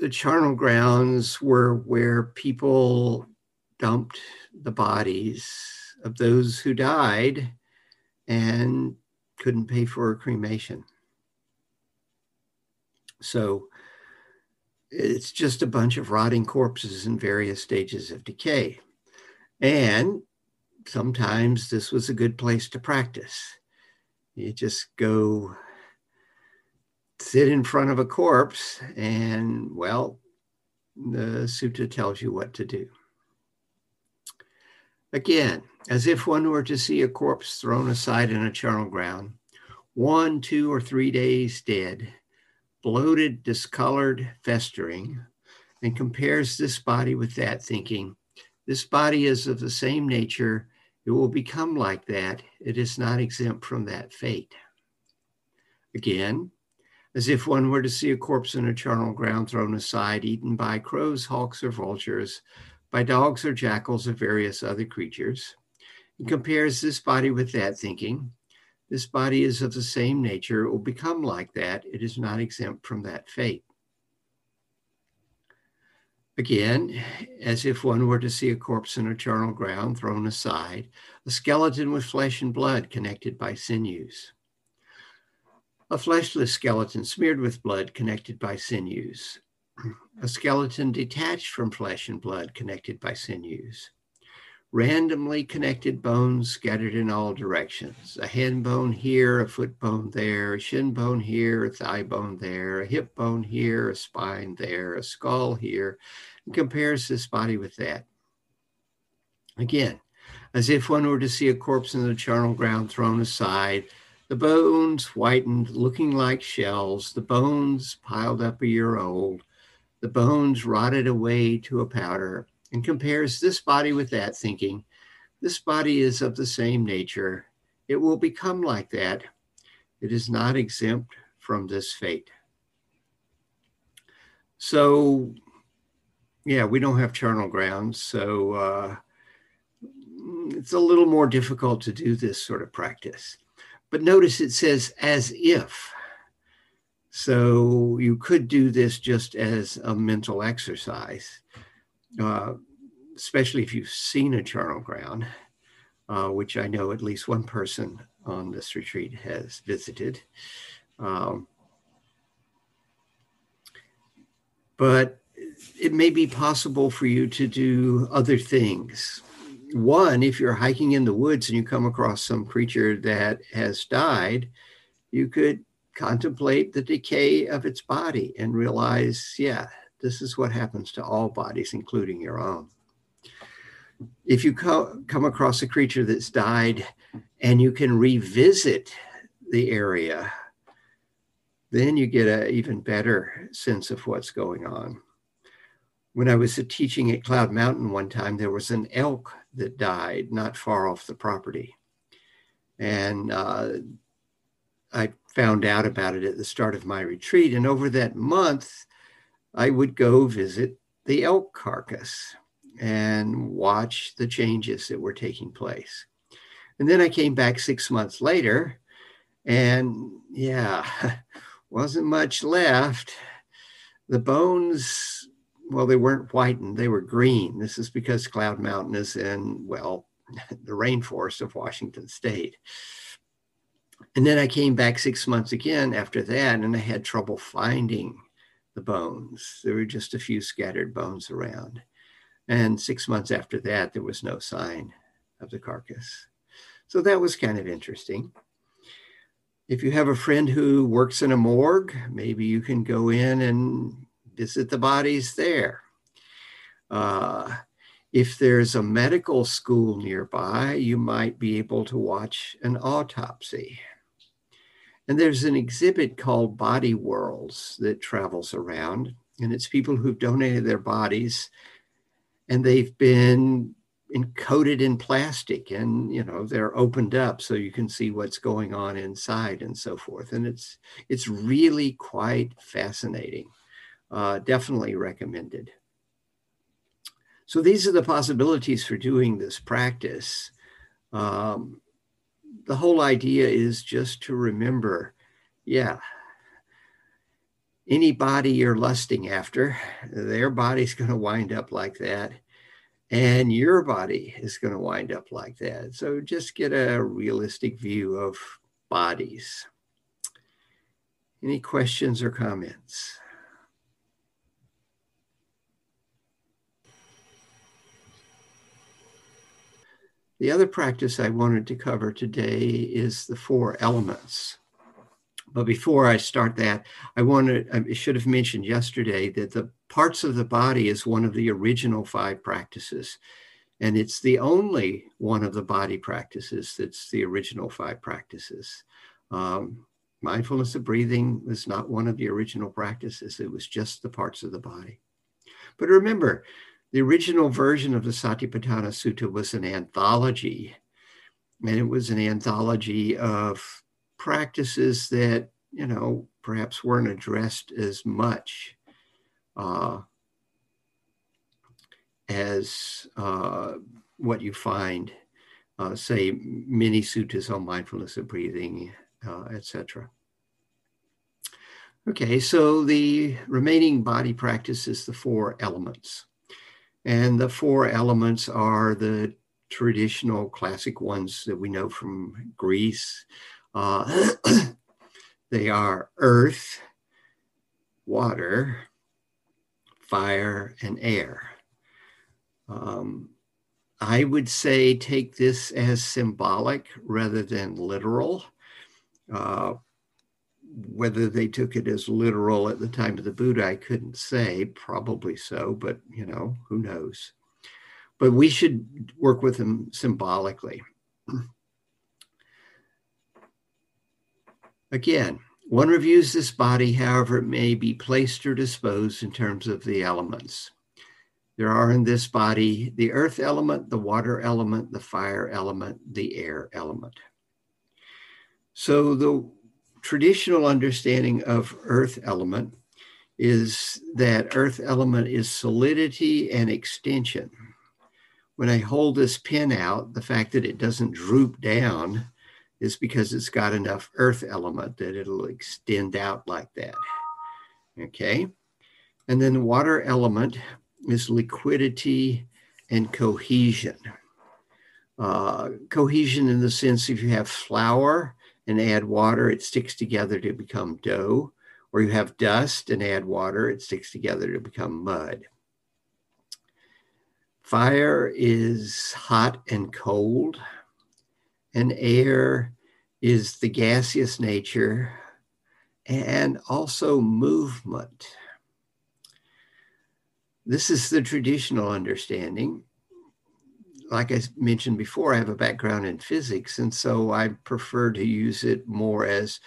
the charnel grounds were where people dumped the bodies of those who died and couldn't pay for a cremation. So it's just a bunch of rotting corpses in various stages of decay. And sometimes this was a good place to practice. You just go sit in front of a corpse, and well, the sutta tells you what to do. Again, as if one were to see a corpse thrown aside in a charnel ground, one, two, or three days dead, bloated, discolored, festering, and compares this body with that, thinking, This body is of the same nature. It will become like that. It is not exempt from that fate. Again, as if one were to see a corpse in a charnel ground thrown aside, eaten by crows, hawks, or vultures, by dogs or jackals or various other creatures, and compares this body with that, thinking, this body is of the same nature, it will become like that. It is not exempt from that fate. Again, as if one were to see a corpse in a charnel ground thrown aside, a skeleton with flesh and blood connected by sinews a fleshless skeleton smeared with blood connected by sinews, a skeleton detached from flesh and blood connected by sinews, randomly connected bones scattered in all directions, a hand bone here, a foot bone there, a shin bone here, a thigh bone there, a hip bone here, a spine there, a skull here, and compares this body with that. Again, as if one were to see a corpse in the charnel ground thrown aside, the bones whitened, looking like shells, the bones piled up a year old, the bones rotted away to a powder, and compares this body with that, thinking, This body is of the same nature. It will become like that. It is not exempt from this fate. So, yeah, we don't have charnel grounds, so uh, it's a little more difficult to do this sort of practice. But notice it says as if. So you could do this just as a mental exercise, uh, especially if you've seen a charnel ground, uh, which I know at least one person on this retreat has visited. Um, but it may be possible for you to do other things one, if you're hiking in the woods and you come across some creature that has died, you could contemplate the decay of its body and realize, yeah, this is what happens to all bodies, including your own. If you co- come across a creature that's died and you can revisit the area, then you get an even better sense of what's going on. When I was teaching at Cloud Mountain one time, there was an elk that died not far off the property. And uh, I found out about it at the start of my retreat. And over that month, I would go visit the elk carcass and watch the changes that were taking place. And then I came back six months later, and yeah, wasn't much left. The bones well, they weren't whitened, they were green. This is because Cloud Mountain is in, well, the rainforest of Washington state. And then I came back six months again after that, and I had trouble finding the bones. There were just a few scattered bones around. And six months after that, there was no sign of the carcass. So that was kind of interesting. If you have a friend who works in a morgue, maybe you can go in and visit the body's there. Uh, if there's a medical school nearby, you might be able to watch an autopsy. And there's an exhibit called Body Worlds that travels around, and it's people who've donated their bodies and they've been encoded in plastic and you know they're opened up so you can see what's going on inside and so forth and it's it's really quite fascinating uh, definitely recommended. So these are the possibilities for doing this practice. Um, the whole idea is just to remember, yeah, any body you're lusting after, their body's going to wind up like that. And your body is going to wind up like that. So just get a realistic view of bodies. Any questions or comments? The other practice I wanted to cover today is the four elements. But before I start that, I wanted I should have mentioned yesterday that the parts of the body is one of the original five practices. And it's the only one of the body practices that's the original five practices. Um, mindfulness of breathing was not one of the original practices, it was just the parts of the body. But remember, the original version of the Satipatthana Sutta was an anthology, and it was an anthology of practices that, you know, perhaps weren't addressed as much uh, as uh, what you find, uh, say, many suttas on mindfulness of breathing, uh, etc. Okay, so the remaining body practice is the four elements. And the four elements are the traditional classic ones that we know from Greece. Uh, they are earth, water, fire, and air. Um, I would say take this as symbolic rather than literal. Uh, whether they took it as literal at the time of the Buddha, I couldn't say. Probably so, but you know, who knows? But we should work with them symbolically. Again, one reviews this body however it may be placed or disposed in terms of the elements. There are in this body the earth element, the water element, the fire element, the air element. So the traditional understanding of earth element is that earth element is solidity and extension. When I hold this pin out, the fact that it doesn't droop down is because it's got enough earth element that it'll extend out like that. Okay. And then the water element is liquidity and cohesion. Uh, cohesion in the sense if you have flour and add water, it sticks together to become dough. Or you have dust and add water, it sticks together to become mud. Fire is hot and cold, and air is the gaseous nature and also movement. This is the traditional understanding like I mentioned before, I have a background in physics, and so I prefer to use it more as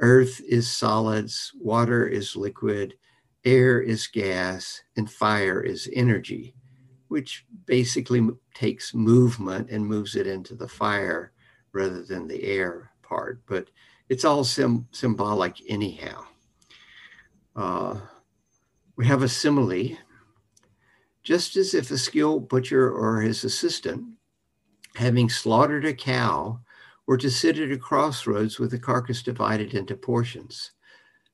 earth is solids, water is liquid, air is gas, and fire is energy, which basically takes movement and moves it into the fire rather than the air part. But it's all sim- symbolic, anyhow. Uh, we have a simile just as if a skilled butcher or his assistant, having slaughtered a cow, were to sit at a crossroads with the carcass divided into portions.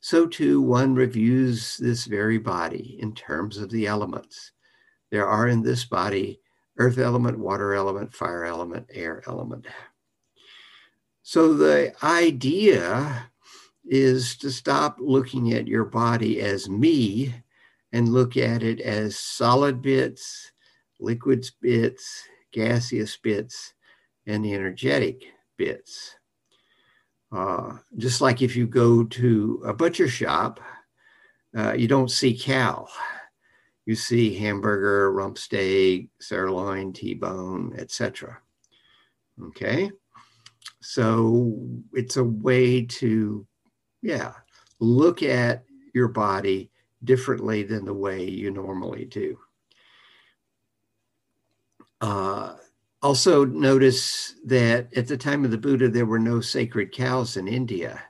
So too one reviews this very body in terms of the elements. There are in this body earth element, water element, fire element, air element. So the idea is to stop looking at your body as me and look at it as solid bits, liquid bits, gaseous bits, and energetic bits. Uh, just like if you go to a butcher shop, uh, you don't see cow. You see hamburger, rump steak, sirloin, T-bone, etc. Okay, so it's a way to, yeah, look at your body differently than the way you normally do. Uh, also, notice that at the time of the Buddha, there were no sacred cows in India.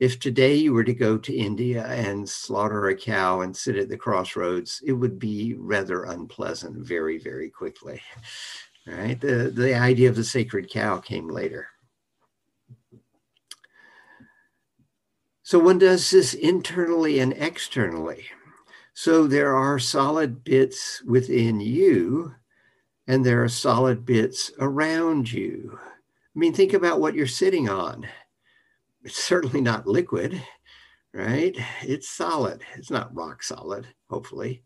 If today you were to go to India and slaughter a cow and sit at the crossroads, it would be rather unpleasant very, very quickly. Right? The, the idea of the sacred cow came later. So one does this internally and externally. So there are solid bits within you, and there are solid bits around you. I mean, think about what you're sitting on. It's certainly not liquid, right? It's solid. It's not rock solid, hopefully,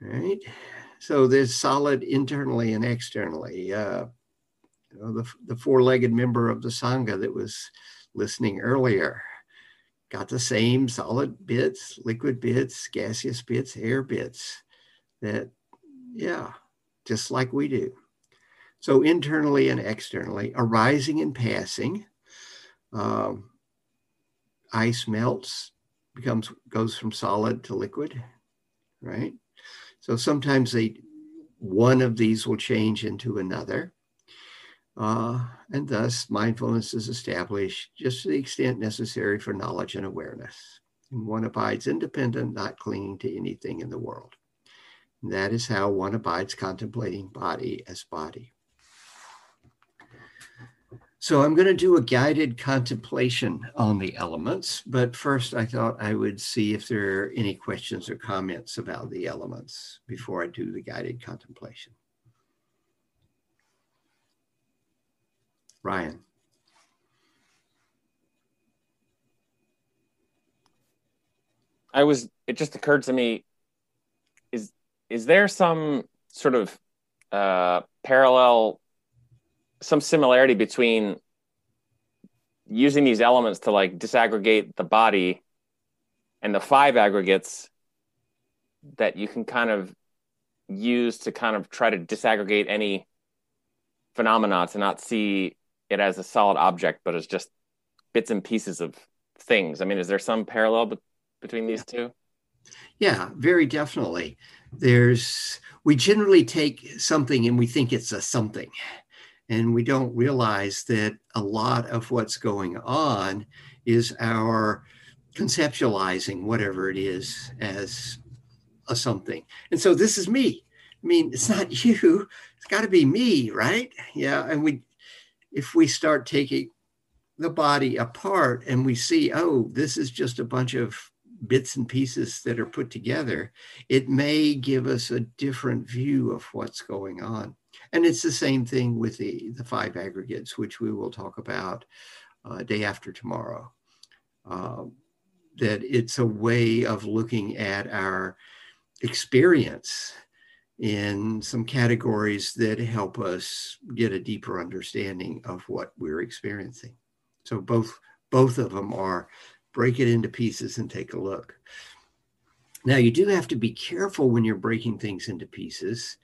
right? So there's solid internally and externally. Uh, you know, the, the four-legged member of the Sangha that was listening earlier got the same solid bits, liquid bits, gaseous bits, air bits that, yeah, just like we do. So internally and externally, arising and passing. Um, ice melts, becomes goes from solid to liquid, right? So sometimes they one of these will change into another. Uh, and thus, mindfulness is established just to the extent necessary for knowledge and awareness. And one abides independent, not clinging to anything in the world. And that is how one abides contemplating body as body. So I'm going to do a guided contemplation on the elements, but first I thought I would see if there are any questions or comments about the elements before I do the guided contemplation. Ryan. I was it just occurred to me is is there some sort of uh, parallel some similarity between using these elements to like disaggregate the body and the five aggregates that you can kind of use to kind of try to disaggregate any phenomena to not see it as a solid object but as just bits and pieces of things i mean is there some parallel be- between these two yeah very definitely there's we generally take something and we think it's a something and we don't realize that a lot of what's going on is our conceptualizing whatever it is as a something. And so this is me. I mean, it's not you. It's got to be me, right? Yeah. And we, if we start taking the body apart and we see, oh, this is just a bunch of bits and pieces that are put together, it may give us a different view of what's going on. And it's the same thing with the, the five aggregates, which we will talk about uh, day after tomorrow. Uh, that it's a way of looking at our experience in some categories that help us get a deeper understanding of what we're experiencing. So both both of them are break it into pieces and take a look. Now you do have to be careful when you're breaking things into pieces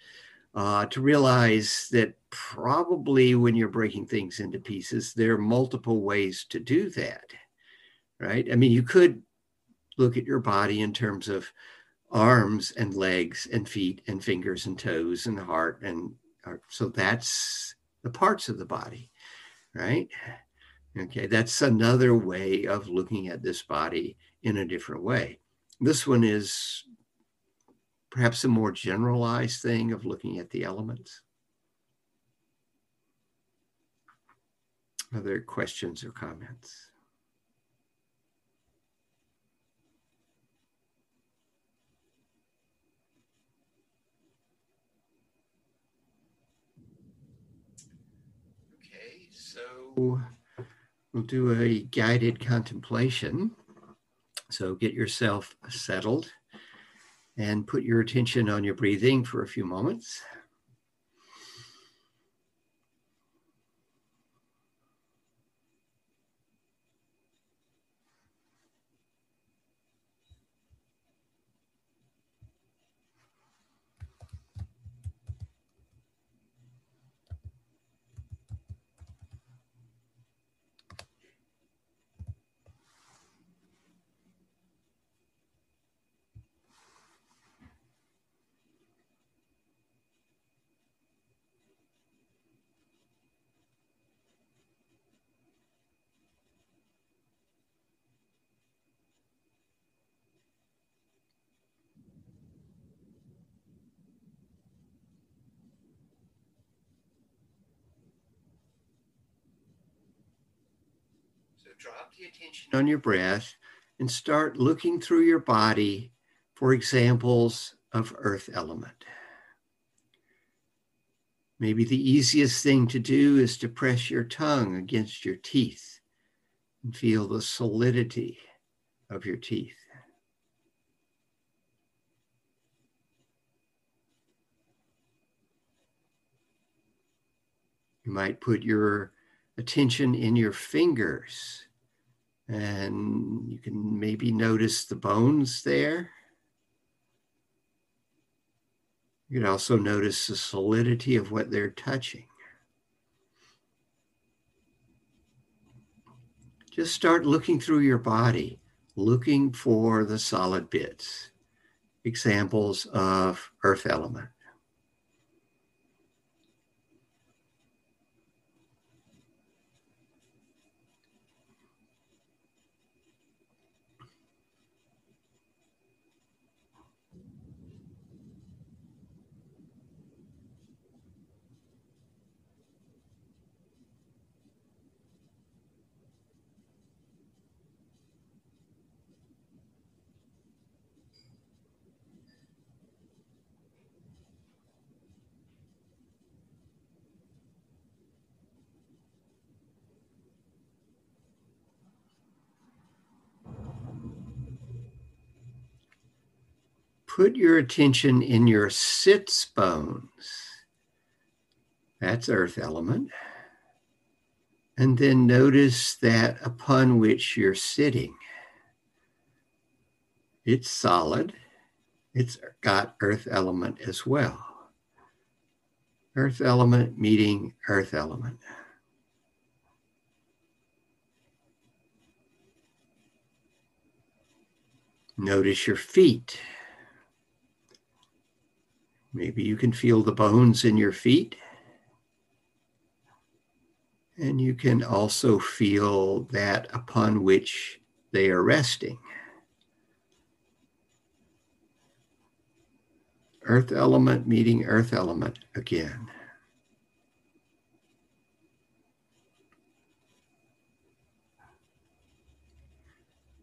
uh, to realize that probably when you're breaking things into pieces, there are multiple ways to do that, right? I mean, you could look at your body in terms of arms and legs and feet and fingers and toes and heart and so that's the parts of the body, right? Okay, that's another way of looking at this body in a different way. This one is perhaps a more generalized thing of looking at the elements? Other questions or comments? Okay, so we'll do a guided contemplation. So get yourself settled and put your attention on your breathing for a few moments. So drop the attention on your breath and start looking through your body for examples of earth element. Maybe the easiest thing to do is to press your tongue against your teeth and feel the solidity of your teeth. You might put your attention in your fingers and you can maybe notice the bones there. You can also notice the solidity of what they're touching. Just start looking through your body, looking for the solid bits, examples of earth element. Put your attention in your sits bones. That's earth element. And then notice that upon which you're sitting. It's solid. It's got earth element as well. Earth element meeting earth element. Notice your feet. Maybe you can feel the bones in your feet. And you can also feel that upon which they are resting. Earth element meeting earth element again.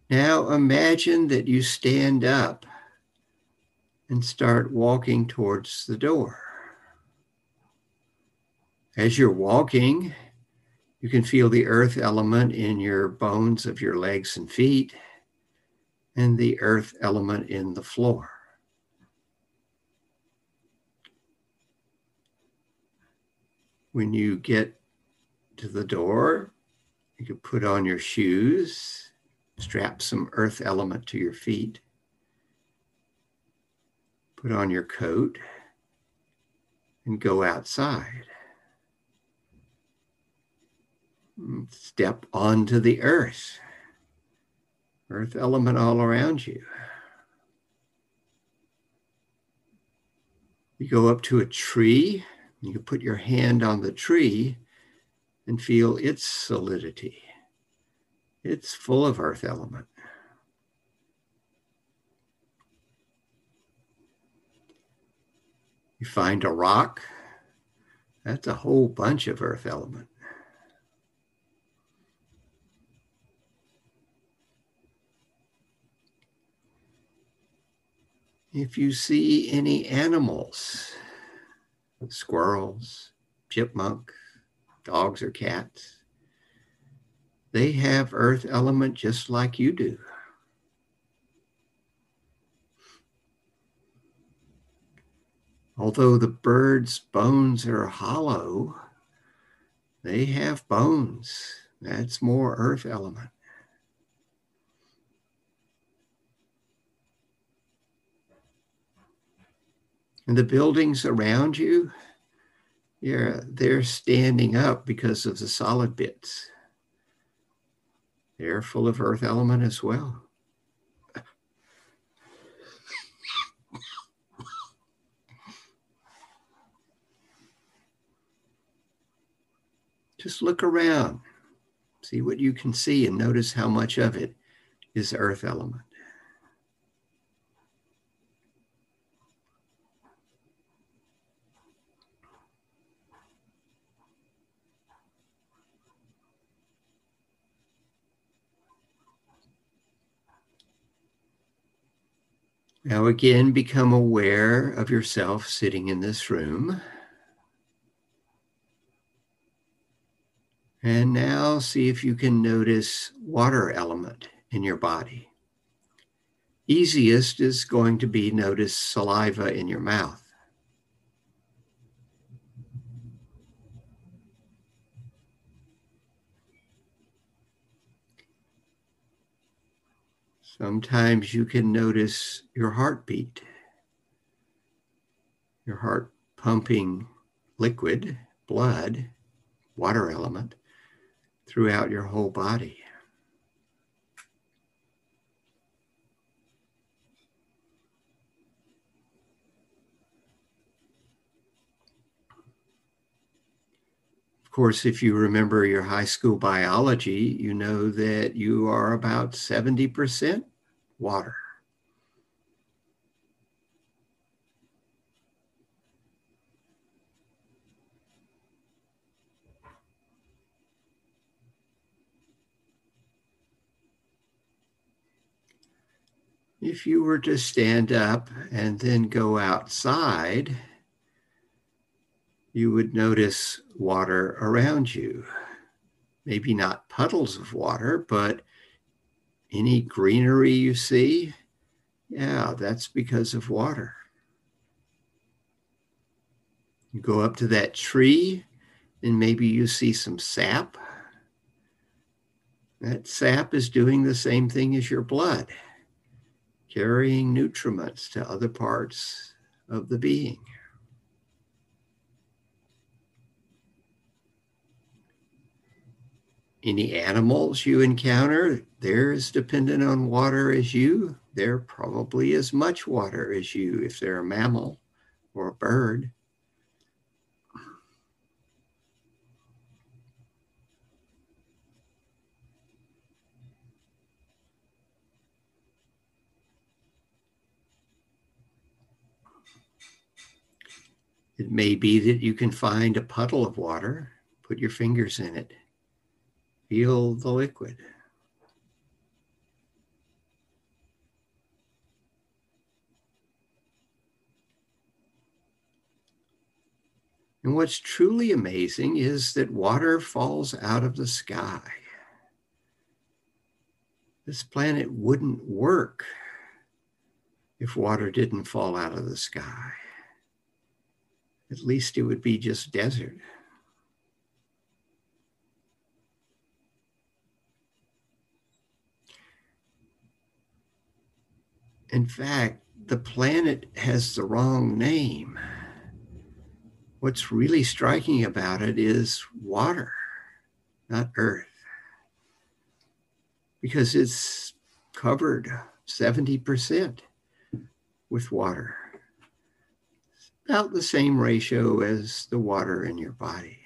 Now imagine that you stand up and start walking towards the door. As you're walking, you can feel the earth element in your bones of your legs and feet, and the earth element in the floor. When you get to the door, you can put on your shoes, strap some earth element to your feet put on your coat, and go outside. Step onto the earth, earth element all around you. You go up to a tree, you put your hand on the tree and feel its solidity. It's full of earth element. You find a rock, that's a whole bunch of earth element. If you see any animals, squirrels, chipmunk, dogs or cats, they have earth element just like you do. Although the bird's bones are hollow, they have bones. That's more earth element. And the buildings around you, yeah, they're standing up because of the solid bits. They're full of earth element as well. Just look around, see what you can see, and notice how much of it is earth element. Now, again, become aware of yourself sitting in this room. And now see if you can notice water element in your body. Easiest is going to be notice saliva in your mouth. Sometimes you can notice your heartbeat, your heart pumping liquid, blood, water element throughout your whole body. Of course, if you remember your high school biology, you know that you are about 70% water. If you were to stand up and then go outside, you would notice water around you. Maybe not puddles of water, but any greenery you see, yeah, that's because of water. You go up to that tree and maybe you see some sap. That sap is doing the same thing as your blood, carrying nutriments to other parts of the being. any animals you encounter, they're as dependent on water as you. They're probably as much water as you if they're a mammal or a bird. It may be that you can find a puddle of water, put your fingers in it, Feel the liquid. And what's truly amazing is that water falls out of the sky. This planet wouldn't work if water didn't fall out of the sky. At least it would be just desert. in fact, the planet has the wrong name. What's really striking about it is water, not earth, because it's covered 70% with water. About the same ratio as the water in your body.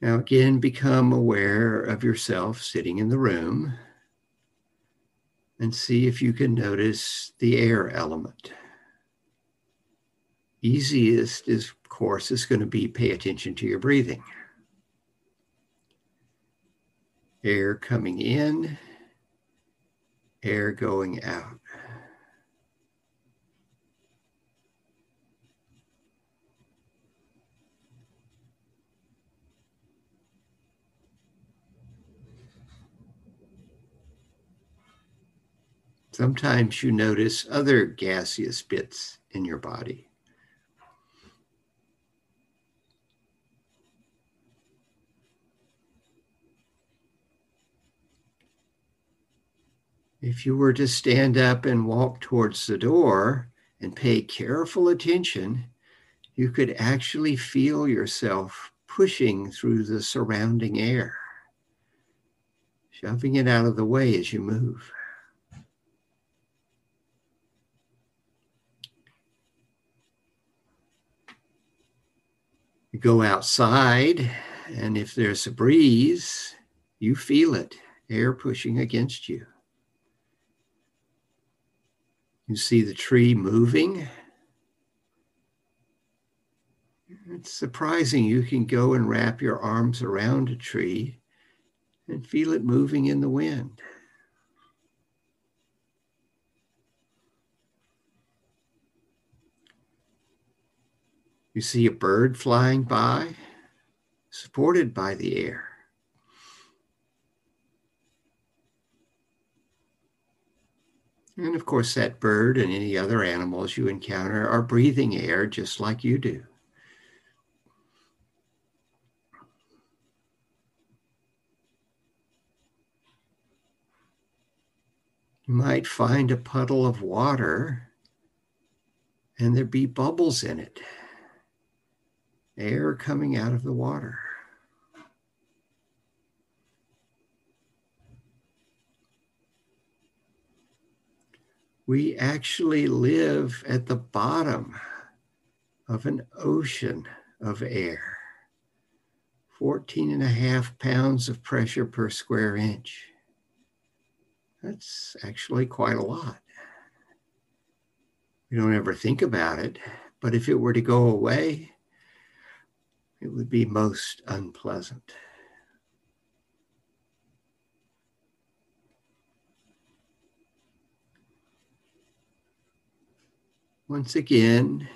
Now, again, become aware of yourself sitting in the room and see if you can notice the air element. Easiest is, of course, is going to be pay attention to your breathing. Air coming in, air going out. Sometimes you notice other gaseous bits in your body. If you were to stand up and walk towards the door and pay careful attention, you could actually feel yourself pushing through the surrounding air, shoving it out of the way as you move. You go outside, and if there's a breeze, you feel it, air pushing against you. You see the tree moving. It's surprising you can go and wrap your arms around a tree and feel it moving in the wind. You see a bird flying by, supported by the air. And of course, that bird and any other animals you encounter are breathing air just like you do. You might find a puddle of water and there be bubbles in it, air coming out of the water. We actually live at the bottom of an ocean of air, 14 and a half pounds of pressure per square inch. That's actually quite a lot. We don't ever think about it, but if it were to go away, it would be most unpleasant. Once again,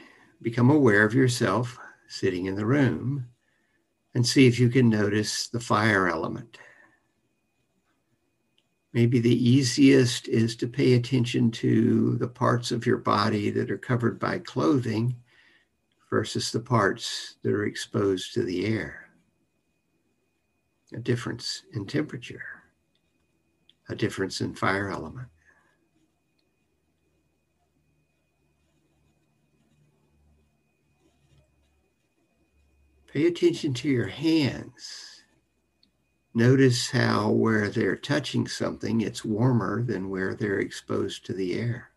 become aware of yourself sitting in the room and see if you can notice the fire element. Maybe the easiest is to pay attention to the parts of your body that are covered by clothing versus the parts that are exposed to the air. A difference in temperature, a difference in fire element. Pay attention to your hands Notice how where they're touching something, it's warmer than where they're exposed to the air.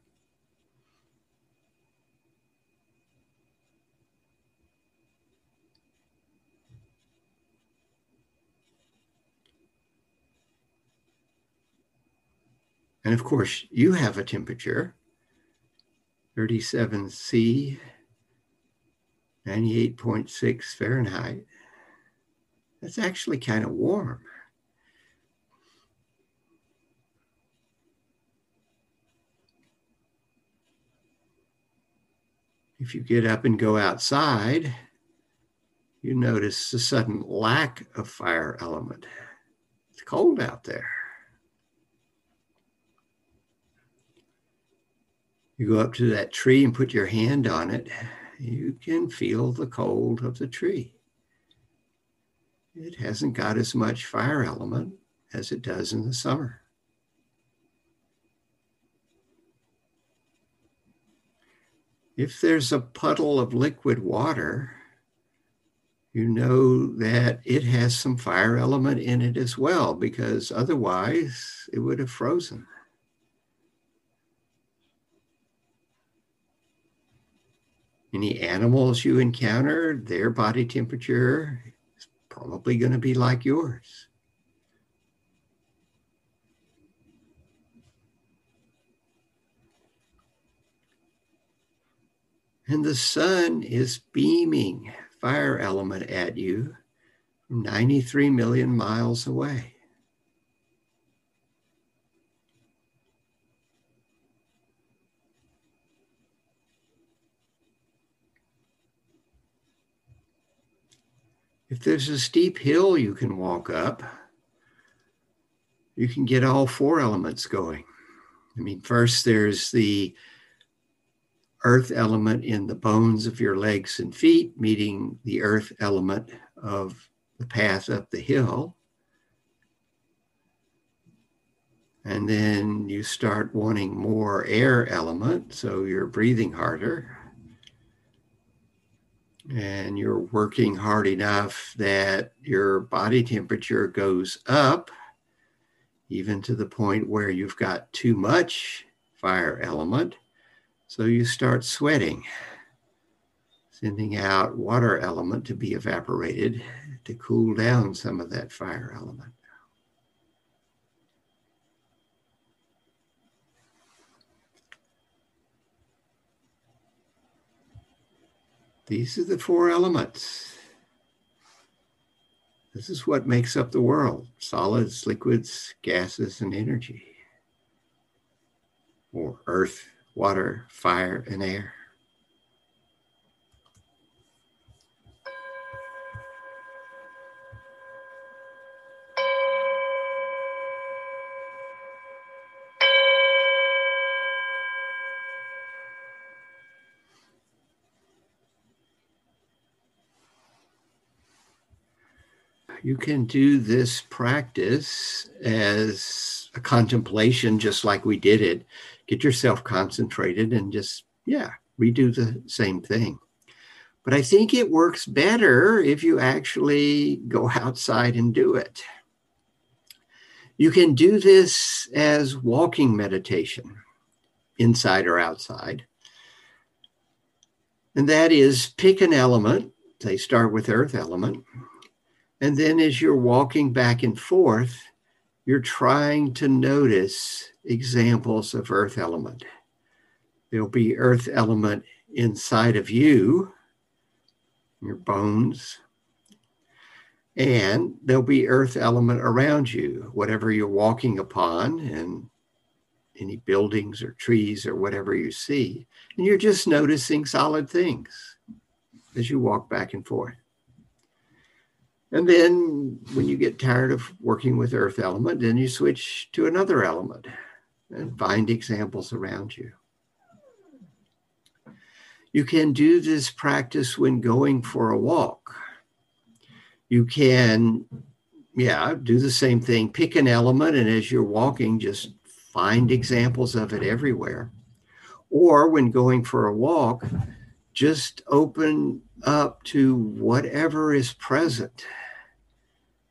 And of course, you have a temperature 37 C, 98.6 Fahrenheit. That's actually kind of warm. If you get up and go outside, you notice a sudden lack of fire element. It's cold out there. You go up to that tree and put your hand on it, you can feel the cold of the tree it hasn't got as much fire element as it does in the summer. If there's a puddle of liquid water, you know that it has some fire element in it as well, because otherwise it would have frozen. Any animals you encounter, their body temperature is probably going to be like yours. And the sun is beaming fire element at you from 93 million miles away. If there's a steep hill you can walk up, you can get all four elements going. I mean, first there's the earth element in the bones of your legs and feet, meeting the earth element of the path up the hill. And then you start wanting more air element, so you're breathing harder and you're working hard enough that your body temperature goes up, even to the point where you've got too much fire element. So you start sweating, sending out water element to be evaporated to cool down some of that fire element. These are the four elements. This is what makes up the world solids, liquids, gases, and energy, or earth, water, fire, and air. You can do this practice as a contemplation, just like we did it. Get yourself concentrated and just, yeah, redo the same thing. But I think it works better if you actually go outside and do it. You can do this as walking meditation, inside or outside. And that is pick an element. They start with earth element and then as you're walking back and forth, you're trying to notice examples of earth element. There'll be earth element inside of you, your bones, and there'll be earth element around you, whatever you're walking upon, and any buildings or trees or whatever you see. And you're just noticing solid things as you walk back and forth. And then when you get tired of working with earth element, then you switch to another element and find examples around you. You can do this practice when going for a walk. You can, yeah, do the same thing. Pick an element, and as you're walking, just find examples of it everywhere. Or when going for a walk, just open up to whatever is present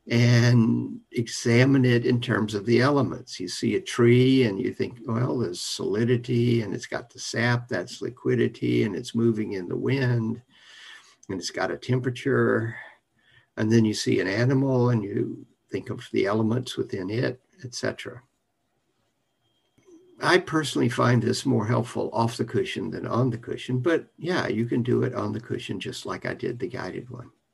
and examine it in terms of the elements. You see a tree and you think, well, there's solidity and it's got the sap, that's liquidity, and it's moving in the wind and it's got a temperature. And then you see an animal and you think of the elements within it, etc. I personally find this more helpful off the cushion than on the cushion, but yeah, you can do it on the cushion just like I did the guided one.